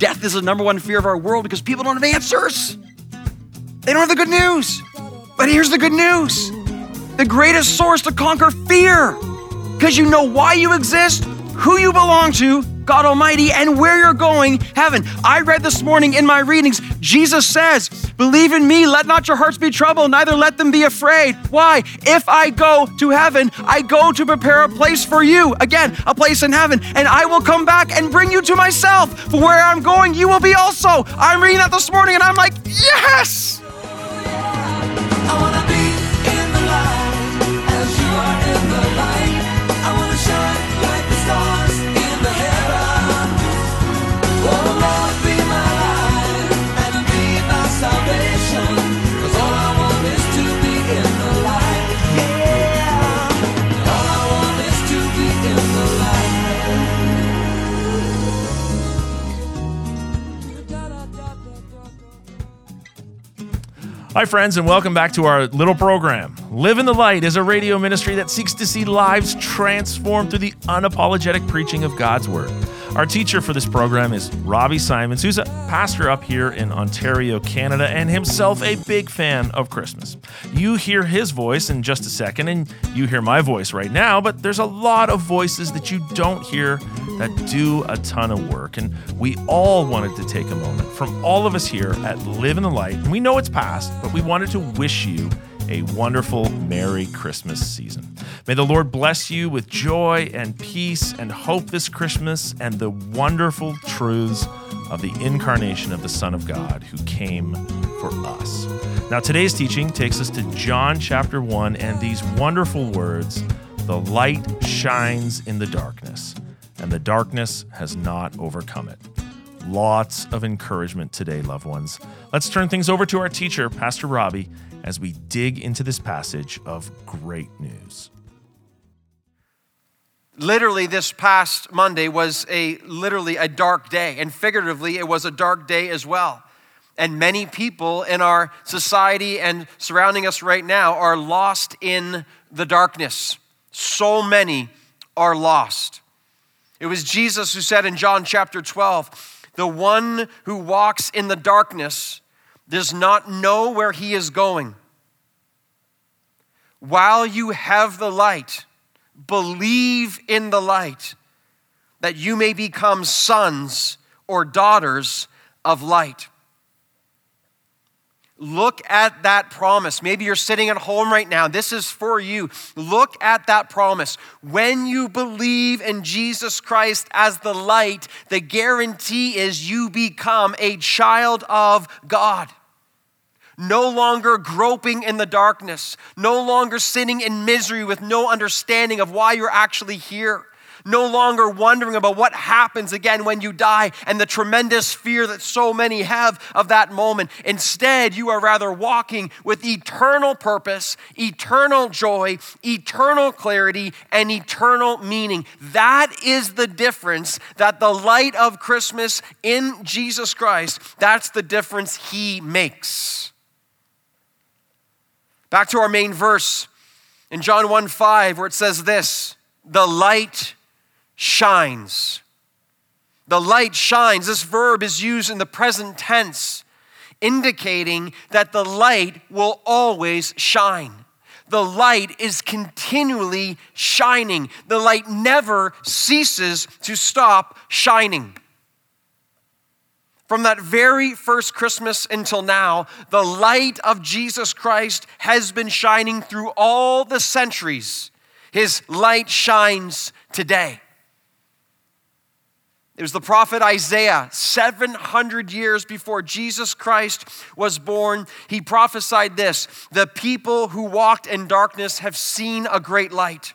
death is the number one fear of our world because people don't have answers. They don't have the good news. But here's the good news the greatest source to conquer fear because you know why you exist, who you belong to, God Almighty, and where you're going, heaven. I read this morning in my readings, Jesus says, Believe in me, let not your hearts be troubled, neither let them be afraid. Why? If I go to heaven, I go to prepare a place for you. Again, a place in heaven, and I will come back and bring you to myself. For where I'm going, you will be also. I'm reading that this morning, and I'm like, Yes! Hi, friends, and welcome back to our little program. Live in the Light is a radio ministry that seeks to see lives transformed through the unapologetic preaching of God's Word. Our teacher for this program is Robbie Symons, who's a pastor up here in Ontario, Canada, and himself a big fan of Christmas. You hear his voice in just a second, and you hear my voice right now, but there's a lot of voices that you don't hear that do a ton of work. And we all wanted to take a moment from all of us here at Live in the Light. And we know it's past, but we wanted to wish you a wonderful Merry Christmas season. May the Lord bless you with joy and peace and hope this Christmas and the wonderful truths of the incarnation of the Son of God who came for us. Now, today's teaching takes us to John chapter 1 and these wonderful words The light shines in the darkness, and the darkness has not overcome it. Lots of encouragement today, loved ones. Let's turn things over to our teacher, Pastor Robbie, as we dig into this passage of great news. Literally, this past Monday was a literally a dark day, and figuratively, it was a dark day as well. And many people in our society and surrounding us right now are lost in the darkness. So many are lost. It was Jesus who said in John chapter 12, The one who walks in the darkness does not know where he is going. While you have the light, believe in the light, that you may become sons or daughters of light. Look at that promise. Maybe you're sitting at home right now. This is for you. Look at that promise. When you believe in Jesus Christ as the light, the guarantee is you become a child of God no longer groping in the darkness, no longer sitting in misery with no understanding of why you're actually here, no longer wondering about what happens again when you die and the tremendous fear that so many have of that moment. Instead, you are rather walking with eternal purpose, eternal joy, eternal clarity, and eternal meaning. That is the difference that the light of Christmas in Jesus Christ, that's the difference he makes. Back to our main verse in John 1 5, where it says this the light shines. The light shines. This verb is used in the present tense, indicating that the light will always shine. The light is continually shining. The light never ceases to stop shining. From that very first Christmas until now, the light of Jesus Christ has been shining through all the centuries. His light shines today. It was the prophet Isaiah, 700 years before Jesus Christ was born. He prophesied this The people who walked in darkness have seen a great light.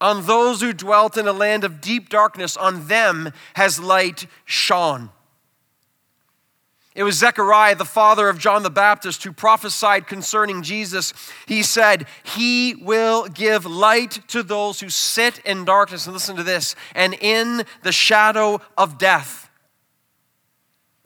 On those who dwelt in a land of deep darkness, on them has light shone. It was Zechariah, the father of John the Baptist, who prophesied concerning Jesus. He said, He will give light to those who sit in darkness. And listen to this, and in the shadow of death.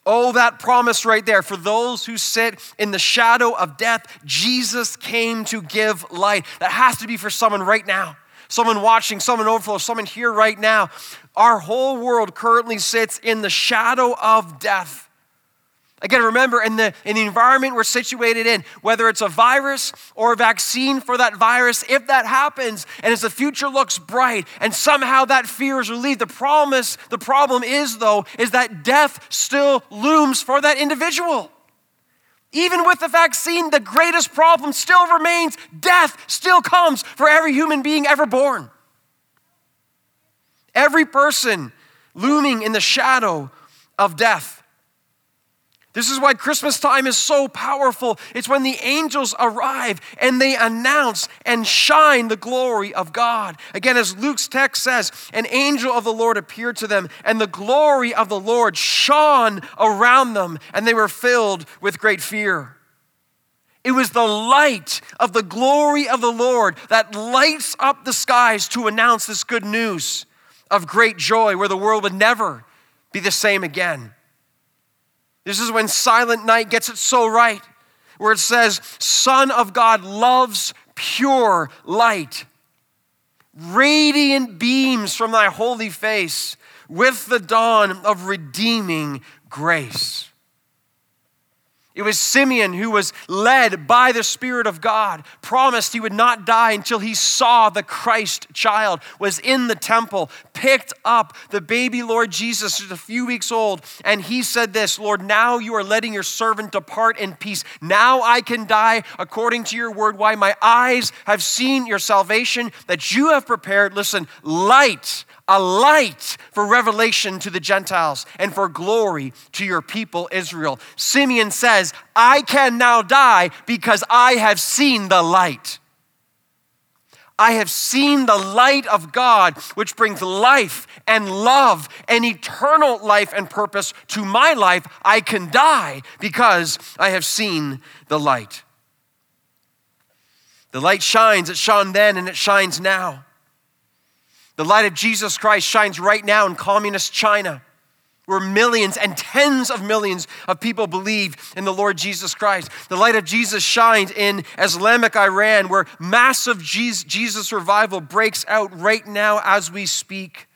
Oh, that promise right there. For those who sit in the shadow of death, Jesus came to give light. That has to be for someone right now. Someone watching, someone overflow, someone here right now. Our whole world currently sits in the shadow of death. Again, remember in the, in the environment we're situated in, whether it's a virus or a vaccine for that virus, if that happens and as the future looks bright and somehow that fear is relieved, the promise, the problem is though, is that death still looms for that individual. Even with the vaccine, the greatest problem still remains death still comes for every human being ever born. Every person looming in the shadow of death. This is why Christmas time is so powerful. It's when the angels arrive and they announce and shine the glory of God. Again, as Luke's text says, an angel of the Lord appeared to them, and the glory of the Lord shone around them, and they were filled with great fear. It was the light of the glory of the Lord that lights up the skies to announce this good news of great joy where the world would never be the same again. This is when Silent Night gets it so right, where it says, Son of God loves pure light, radiant beams from thy holy face with the dawn of redeeming grace. It was Simeon who was led by the Spirit of God, promised he would not die until he saw the Christ child, was in the temple, picked up the baby Lord Jesus, just a few weeks old, and he said this Lord, now you are letting your servant depart in peace. Now I can die according to your word. Why? My eyes have seen your salvation that you have prepared. Listen, light a light for revelation to the Gentiles and for glory to your people Israel. Simeon says, I can now die because I have seen the light. I have seen the light of God, which brings life and love and eternal life and purpose to my life. I can die because I have seen the light. The light shines, it shone then and it shines now. The light of Jesus Christ shines right now in communist China, where millions and tens of millions of people believe in the Lord Jesus Christ. The light of Jesus shines in Islamic Iran, where massive Jesus revival breaks out right now as we speak.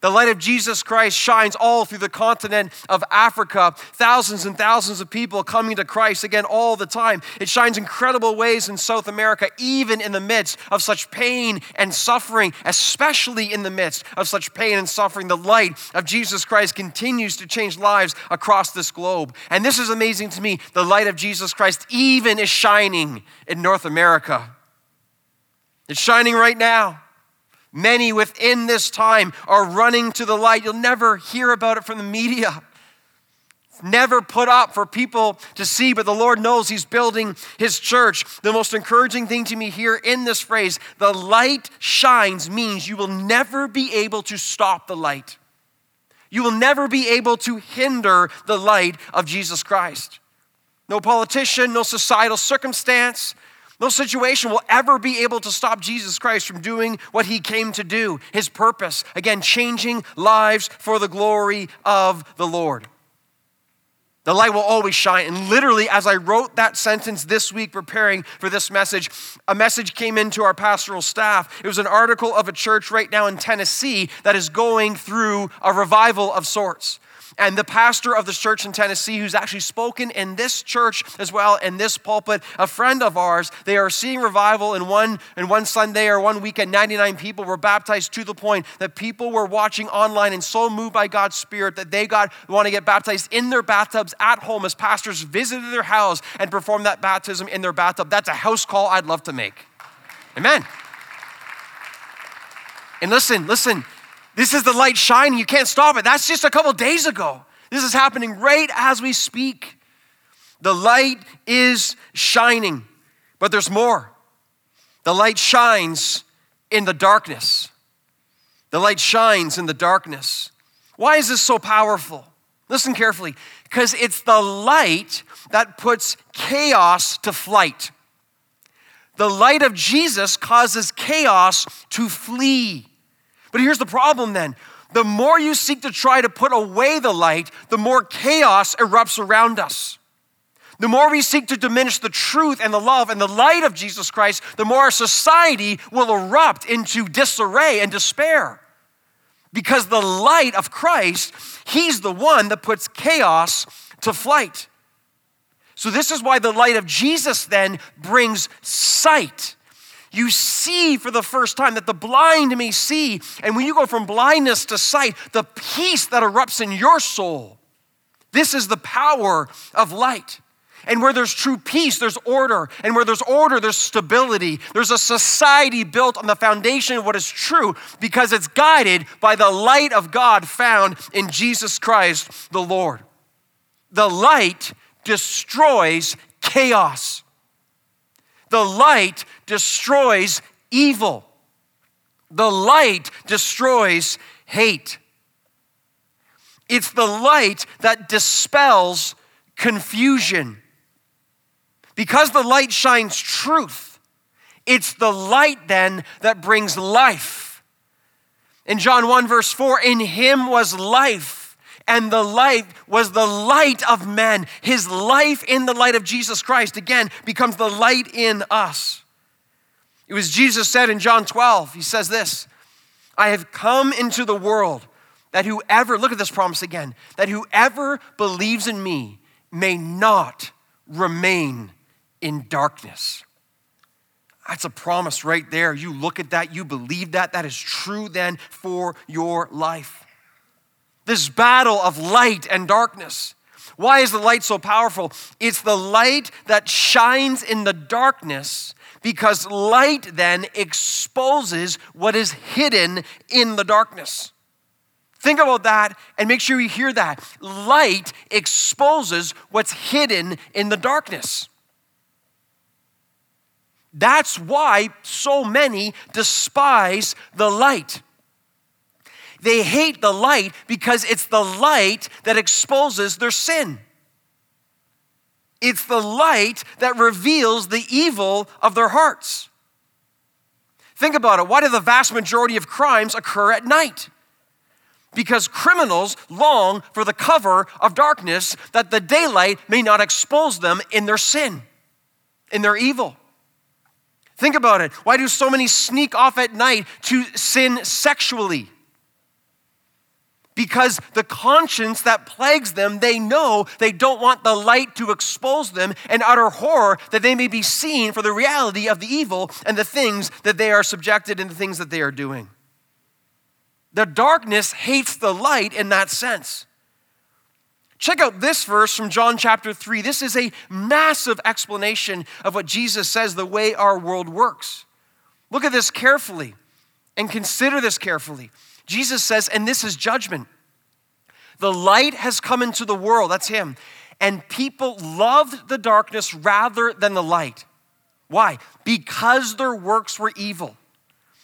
The light of Jesus Christ shines all through the continent of Africa. Thousands and thousands of people coming to Christ again all the time. It shines incredible ways in South America, even in the midst of such pain and suffering, especially in the midst of such pain and suffering. The light of Jesus Christ continues to change lives across this globe. And this is amazing to me. The light of Jesus Christ even is shining in North America. It's shining right now. Many within this time are running to the light. You'll never hear about it from the media. Never put up for people to see, but the Lord knows He's building His church. The most encouraging thing to me here in this phrase, the light shines, means you will never be able to stop the light. You will never be able to hinder the light of Jesus Christ. No politician, no societal circumstance, no situation will ever be able to stop Jesus Christ from doing what he came to do, his purpose. Again, changing lives for the glory of the Lord. The light will always shine. And literally, as I wrote that sentence this week, preparing for this message, a message came into our pastoral staff. It was an article of a church right now in Tennessee that is going through a revival of sorts and the pastor of the church in Tennessee, who's actually spoken in this church as well, in this pulpit, a friend of ours, they are seeing revival in one, in one Sunday or one weekend. 99 people were baptized to the point that people were watching online and so moved by God's Spirit that they got want to get baptized in their bathtubs at home as pastors visited their house and performed that baptism in their bathtub. That's a house call I'd love to make. Amen. And listen, listen, this is the light shining. You can't stop it. That's just a couple days ago. This is happening right as we speak. The light is shining, but there's more. The light shines in the darkness. The light shines in the darkness. Why is this so powerful? Listen carefully. Because it's the light that puts chaos to flight. The light of Jesus causes chaos to flee. But here's the problem then the more you seek to try to put away the light, the more chaos erupts around us. The more we seek to diminish the truth and the love and the light of Jesus Christ, the more our society will erupt into disarray and despair. Because the light of Christ, He's the one that puts chaos to flight. So, this is why the light of Jesus then brings sight. You see for the first time that the blind may see. And when you go from blindness to sight, the peace that erupts in your soul. This is the power of light. And where there's true peace, there's order. And where there's order, there's stability. There's a society built on the foundation of what is true because it's guided by the light of God found in Jesus Christ the Lord. The light destroys chaos, the light destroys evil, the light destroys hate. It's the light that dispels confusion. Because the light shines truth, it's the light then that brings life. In John 1, verse 4, in him was life, and the light was the light of men. His life in the light of Jesus Christ, again, becomes the light in us. It was Jesus said in John 12, he says this I have come into the world that whoever, look at this promise again, that whoever believes in me may not remain in darkness. That's a promise right there. You look at that, you believe that, that is true then for your life. This battle of light and darkness. Why is the light so powerful? It's the light that shines in the darkness because light then exposes what is hidden in the darkness. Think about that and make sure you hear that. Light exposes what's hidden in the darkness. That's why so many despise the light. They hate the light because it's the light that exposes their sin. It's the light that reveals the evil of their hearts. Think about it. Why do the vast majority of crimes occur at night? Because criminals long for the cover of darkness that the daylight may not expose them in their sin, in their evil. Think about it. Why do so many sneak off at night to sin sexually? Because the conscience that plagues them, they know they don't want the light to expose them and utter horror that they may be seen for the reality of the evil and the things that they are subjected and the things that they are doing. The darkness hates the light in that sense. Check out this verse from John chapter 3. This is a massive explanation of what Jesus says the way our world works. Look at this carefully and consider this carefully. Jesus says, and this is judgment. The light has come into the world, that's Him, and people loved the darkness rather than the light. Why? Because their works were evil.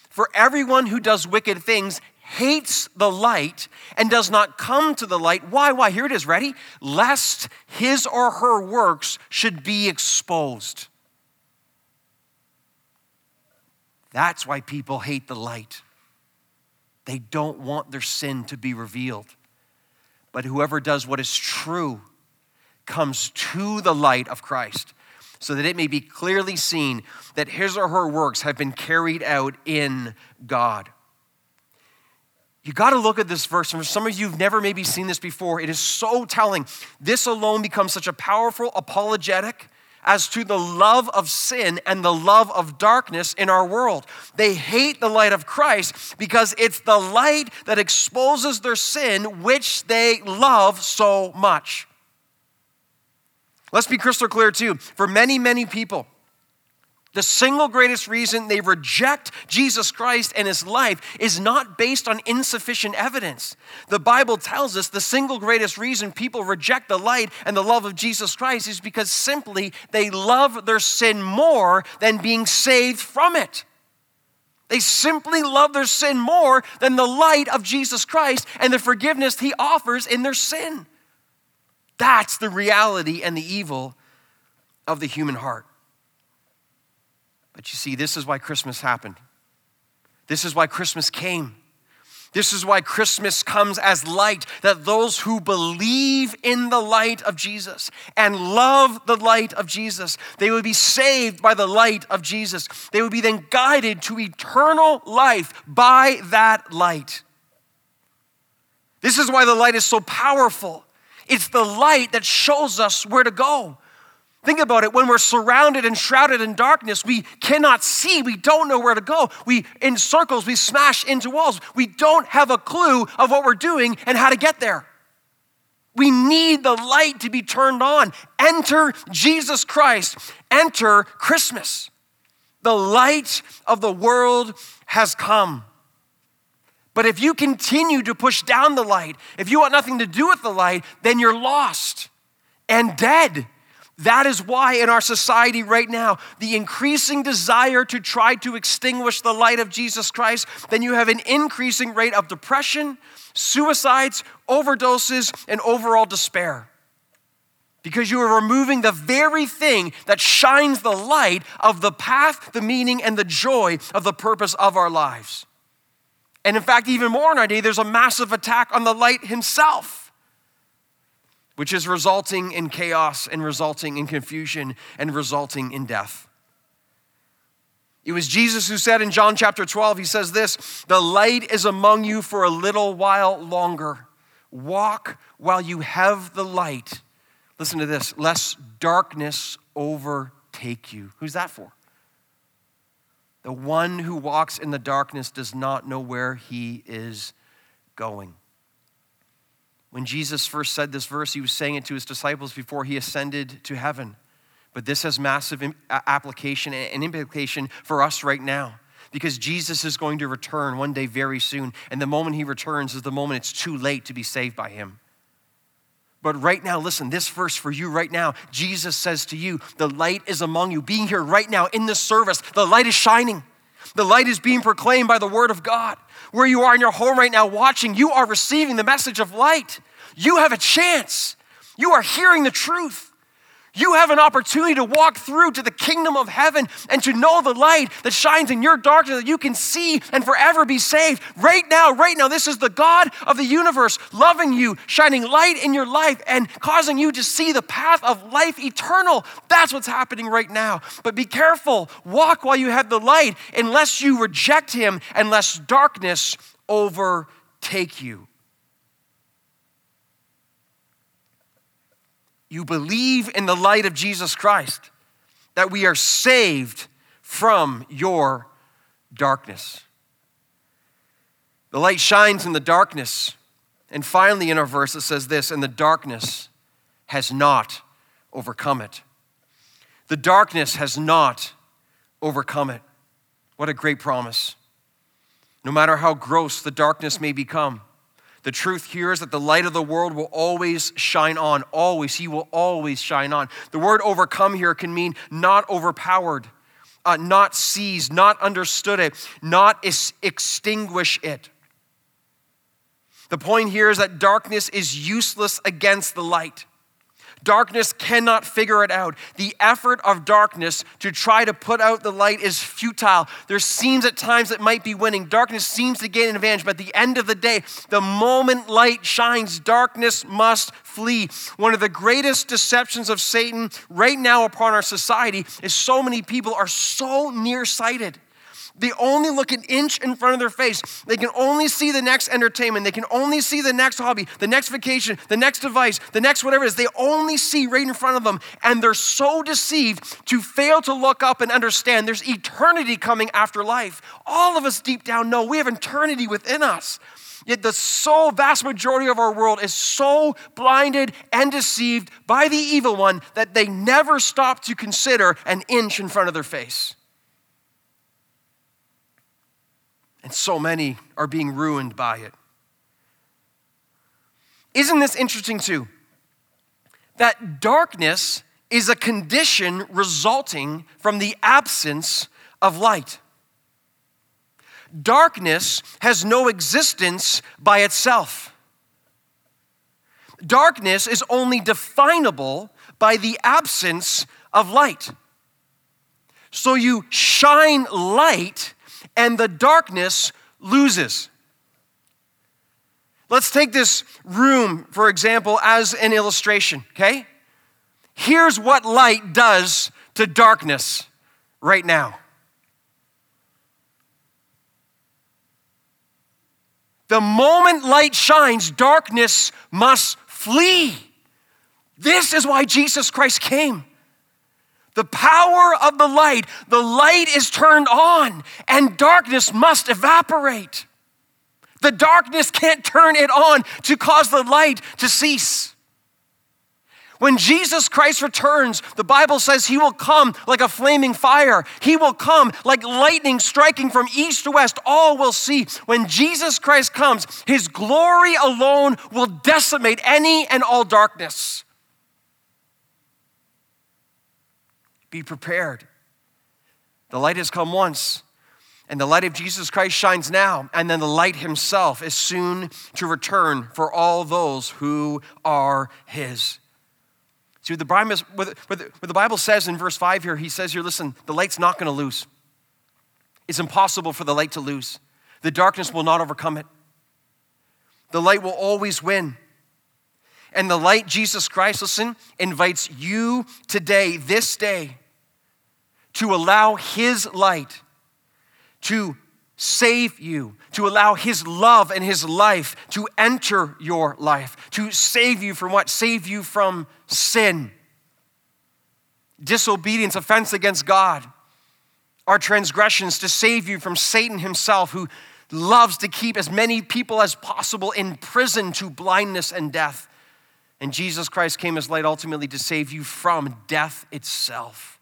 For everyone who does wicked things hates the light and does not come to the light. Why? Why? Here it is. Ready? Lest his or her works should be exposed. That's why people hate the light. They don't want their sin to be revealed. But whoever does what is true comes to the light of Christ so that it may be clearly seen that his or her works have been carried out in God. You got to look at this verse. And for some of you who've never maybe seen this before, it is so telling. This alone becomes such a powerful apologetic as to the love of sin and the love of darkness in our world. They hate the light of Christ because it's the light that exposes their sin, which they love so much. Let's be crystal clear, too. For many, many people, the single greatest reason they reject Jesus Christ and his life is not based on insufficient evidence. The Bible tells us the single greatest reason people reject the light and the love of Jesus Christ is because simply they love their sin more than being saved from it. They simply love their sin more than the light of Jesus Christ and the forgiveness he offers in their sin. That's the reality and the evil of the human heart. But you see, this is why Christmas happened. This is why Christmas came. This is why Christmas comes as light, that those who believe in the light of Jesus and love the light of Jesus, they would be saved by the light of Jesus. They would be then guided to eternal life by that light. This is why the light is so powerful. It's the light that shows us where to go. Think about it. When we're surrounded and shrouded in darkness, we cannot see. We don't know where to go. We, in circles, we smash into walls. We don't have a clue of what we're doing and how to get there. We need the light to be turned on. Enter Jesus Christ. Enter Christmas. The light of the world has come. But if you continue to push down the light, if you want nothing to do with the light, then you're lost and dead. That is why, in our society right now, the increasing desire to try to extinguish the light of Jesus Christ, then you have an increasing rate of depression, suicides, overdoses, and overall despair. Because you are removing the very thing that shines the light of the path, the meaning, and the joy of the purpose of our lives. And in fact, even more in our day, there's a massive attack on the light himself which is resulting in chaos and resulting in confusion and resulting in death. It was Jesus who said in John chapter 12, he says this The light is among you for a little while longer. Walk while you have the light. Listen to this lest darkness overtake you. Who's that for? The one who walks in the darkness does not know where he is going. When Jesus first said this verse, he was saying it to his disciples before he ascended to heaven. But this has massive application and implication for us right now because Jesus is going to return one day very soon. And the moment he returns is the moment it's too late to be saved by him. But right now, listen, this verse for you right now, Jesus says to you, the light is among you. Being here right now in this service, the light is shining. The light is being proclaimed by the word of God. Where you are in your home right now watching, you are receiving the message of light. You have a chance. You are hearing the truth. You have an opportunity to walk through to the kingdom of heaven and to know the light that shines in your darkness that you can see and forever be saved. Right now, right now, this is the God of the universe loving you, shining light in your life, and causing you to see the path of life eternal. That's what's happening right now. But be careful. Walk while you have the light, unless you reject Him, unless darkness overtake you. You believe in the light of Jesus Christ, that we are saved from your darkness. The light shines in the darkness. And finally, in our verse, it says this and the darkness has not overcome it. The darkness has not overcome it. What a great promise. No matter how gross the darkness may become, the truth here is that the light of the world will always shine on. Always. He will always shine on. The word overcome here can mean not overpowered, uh, not seized, not understood it, not is- extinguish it. The point here is that darkness is useless against the light. Darkness cannot figure it out. The effort of darkness to try to put out the light is futile. There seems at times it might be winning. Darkness seems to gain an advantage, but at the end of the day, the moment light shines, darkness must flee. One of the greatest deceptions of Satan right now upon our society is so many people are so nearsighted. They only look an inch in front of their face. They can only see the next entertainment. They can only see the next hobby, the next vacation, the next device, the next whatever it is. They only see right in front of them. And they're so deceived to fail to look up and understand there's eternity coming after life. All of us deep down know we have eternity within us. Yet the so vast majority of our world is so blinded and deceived by the evil one that they never stop to consider an inch in front of their face. And so many are being ruined by it. Isn't this interesting too? That darkness is a condition resulting from the absence of light. Darkness has no existence by itself. Darkness is only definable by the absence of light. So you shine light and the darkness loses. Let's take this room, for example, as an illustration, okay? Here's what light does to darkness right now. The moment light shines, darkness must flee. This is why Jesus Christ came. The power of the light, the light is turned on, and darkness must evaporate. The darkness can't turn it on to cause the light to cease. When Jesus Christ returns, the Bible says he will come like a flaming fire. He will come like lightning striking from east to west. All will see. When Jesus Christ comes, his glory alone will decimate any and all darkness. Be prepared. The light has come once, and the light of Jesus Christ shines now, and then the light himself is soon to return for all those who are his. See, the Bible, what the Bible says in verse 5 here, he says here, listen, the light's not going to lose. It's impossible for the light to lose. The darkness will not overcome it. The light will always win. And the light, Jesus Christ, listen, invites you today, this day, to allow his light to save you, to allow His love and His life to enter your life, to save you from what? Save you from sin, disobedience, offense against God, our transgressions, to save you from Satan himself, who loves to keep as many people as possible in prison to blindness and death. And Jesus Christ came as light ultimately to save you from death itself.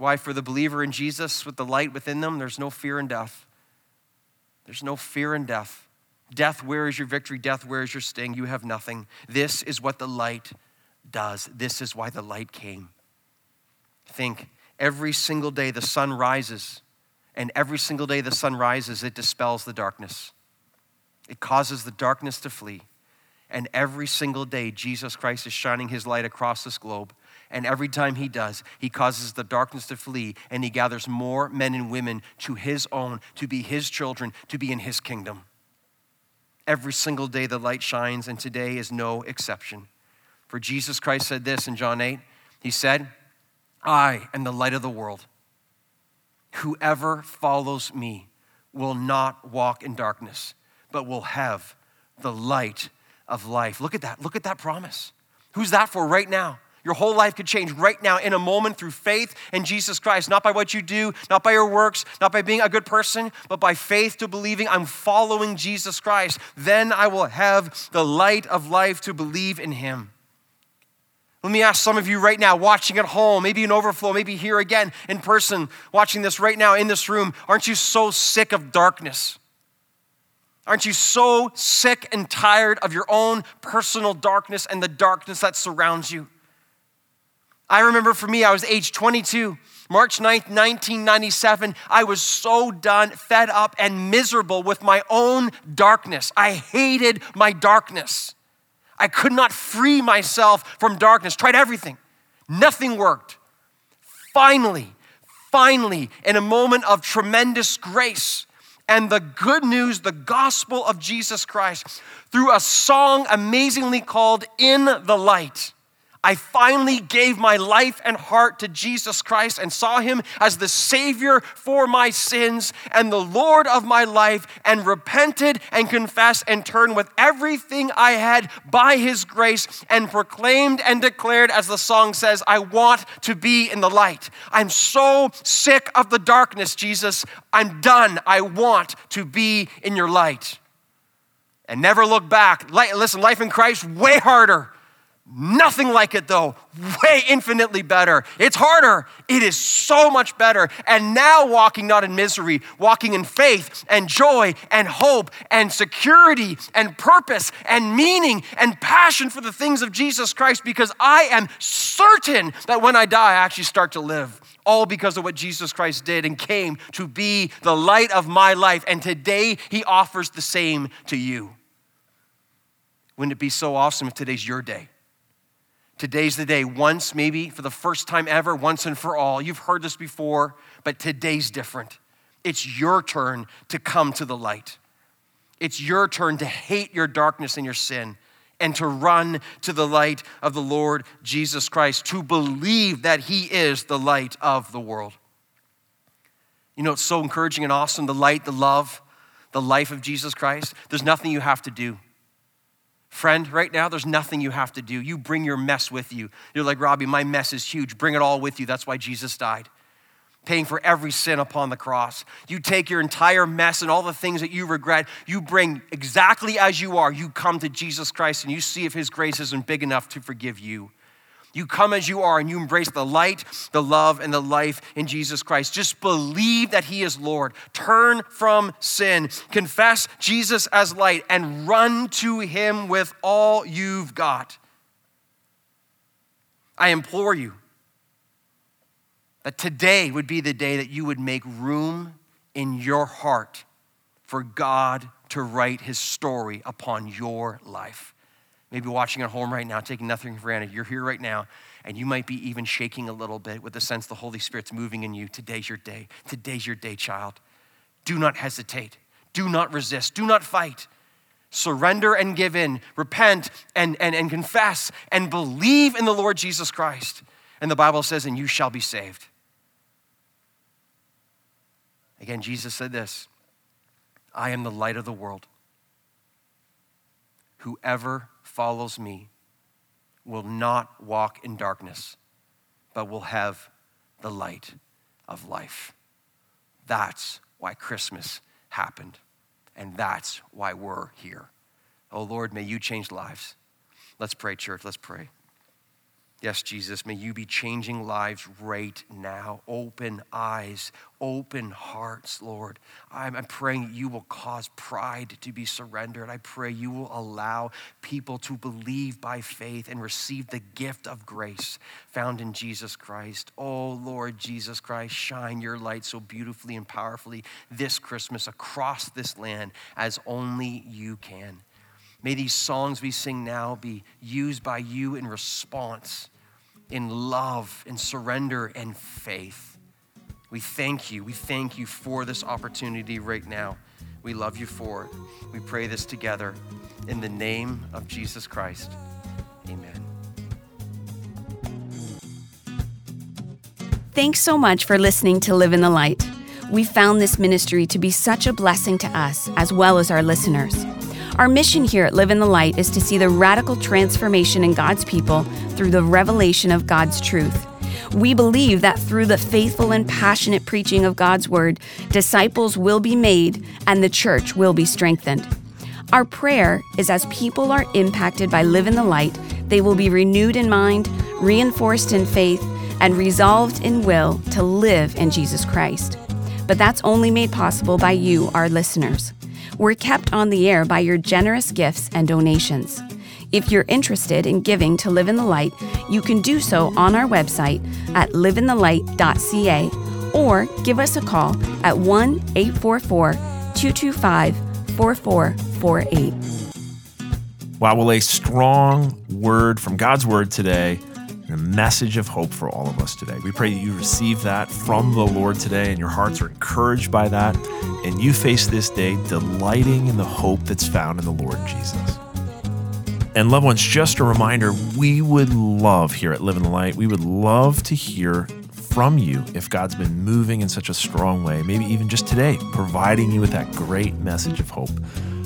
Why, for the believer in Jesus with the light within them, there's no fear in death. There's no fear in death. Death, where is your victory? Death, where is your sting? You have nothing. This is what the light does. This is why the light came. Think every single day the sun rises, and every single day the sun rises, it dispels the darkness. It causes the darkness to flee. And every single day, Jesus Christ is shining his light across this globe and every time he does, he causes the darkness to flee and he gathers more men and women to his own, to be his children, to be in his kingdom. Every single day the light shines, and today is no exception. For Jesus Christ said this in John 8 He said, I am the light of the world. Whoever follows me will not walk in darkness, but will have the light of life. Look at that. Look at that promise. Who's that for right now? Your whole life could change right now in a moment through faith in Jesus Christ, not by what you do, not by your works, not by being a good person, but by faith to believing I'm following Jesus Christ. Then I will have the light of life to believe in him. Let me ask some of you right now, watching at home, maybe in overflow, maybe here again in person, watching this right now in this room, aren't you so sick of darkness? Aren't you so sick and tired of your own personal darkness and the darkness that surrounds you? I remember for me, I was age 22. March 9th, 1997, I was so done, fed up, and miserable with my own darkness. I hated my darkness. I could not free myself from darkness. Tried everything, nothing worked. Finally, finally, in a moment of tremendous grace and the good news, the gospel of Jesus Christ, through a song amazingly called In the Light I finally gave my life and heart to Jesus Christ and saw him as the Savior for my sins and the Lord of my life, and repented and confessed and turned with everything I had by his grace and proclaimed and declared, as the song says, I want to be in the light. I'm so sick of the darkness, Jesus. I'm done. I want to be in your light. And never look back. Listen, life in Christ, way harder Nothing like it though, way infinitely better. It's harder, it is so much better. And now walking not in misery, walking in faith and joy and hope and security and purpose and meaning and passion for the things of Jesus Christ because I am certain that when I die, I actually start to live. All because of what Jesus Christ did and came to be the light of my life. And today, He offers the same to you. Wouldn't it be so awesome if today's your day? Today's the day, once, maybe for the first time ever, once and for all. You've heard this before, but today's different. It's your turn to come to the light. It's your turn to hate your darkness and your sin and to run to the light of the Lord Jesus Christ, to believe that He is the light of the world. You know, it's so encouraging and awesome the light, the love, the life of Jesus Christ. There's nothing you have to do. Friend, right now, there's nothing you have to do. You bring your mess with you. You're like, Robbie, my mess is huge. Bring it all with you. That's why Jesus died paying for every sin upon the cross. You take your entire mess and all the things that you regret, you bring exactly as you are. You come to Jesus Christ and you see if His grace isn't big enough to forgive you. You come as you are and you embrace the light, the love, and the life in Jesus Christ. Just believe that He is Lord. Turn from sin. Confess Jesus as light and run to Him with all you've got. I implore you that today would be the day that you would make room in your heart for God to write his story upon your life. Maybe watching at home right now, taking nothing for granted. You're here right now, and you might be even shaking a little bit with the sense the Holy Spirit's moving in you. Today's your day. Today's your day, child. Do not hesitate. Do not resist. Do not fight. Surrender and give in. Repent and, and, and confess and believe in the Lord Jesus Christ. And the Bible says, and you shall be saved. Again, Jesus said this I am the light of the world. Whoever follows me will not walk in darkness, but will have the light of life. That's why Christmas happened, and that's why we're here. Oh Lord, may you change lives. Let's pray, church. Let's pray. Yes, Jesus, may you be changing lives right now. Open eyes, open hearts, Lord. I'm, I'm, praying you will cause pride to be surrendered. I pray you will allow people to believe by faith and receive the gift of grace found in Jesus Christ. Oh, Lord Jesus Christ, shine your light so beautifully and powerfully this Christmas across this land as only you can. May these songs we sing now be used by you in response, in love, in surrender, and faith. We thank you. We thank you for this opportunity right now. We love you for it. We pray this together in the name of Jesus Christ. Amen. Thanks so much for listening to Live in the Light. We found this ministry to be such a blessing to us as well as our listeners. Our mission here at Live in the Light is to see the radical transformation in God's people through the revelation of God's truth. We believe that through the faithful and passionate preaching of God's word, disciples will be made and the church will be strengthened. Our prayer is as people are impacted by Live in the Light, they will be renewed in mind, reinforced in faith, and resolved in will to live in Jesus Christ. But that's only made possible by you, our listeners. We're kept on the air by your generous gifts and donations. If you're interested in giving to Live in the Light, you can do so on our website at liveinthelight.ca or give us a call at 1 844 225 4448. Wow, well, a strong word from God's word today a message of hope for all of us today. We pray that you receive that from the Lord today and your hearts are encouraged by that and you face this day delighting in the hope that's found in the Lord Jesus. And loved ones, just a reminder, we would love here at Live in the Light, we would love to hear from you if God's been moving in such a strong way, maybe even just today, providing you with that great message of hope.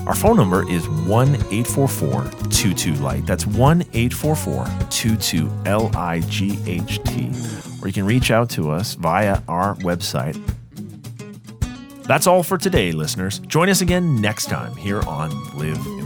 Our phone number is 1 844 22 Light. That's 1 844 22 L I G H T. Or you can reach out to us via our website. That's all for today, listeners. Join us again next time here on Live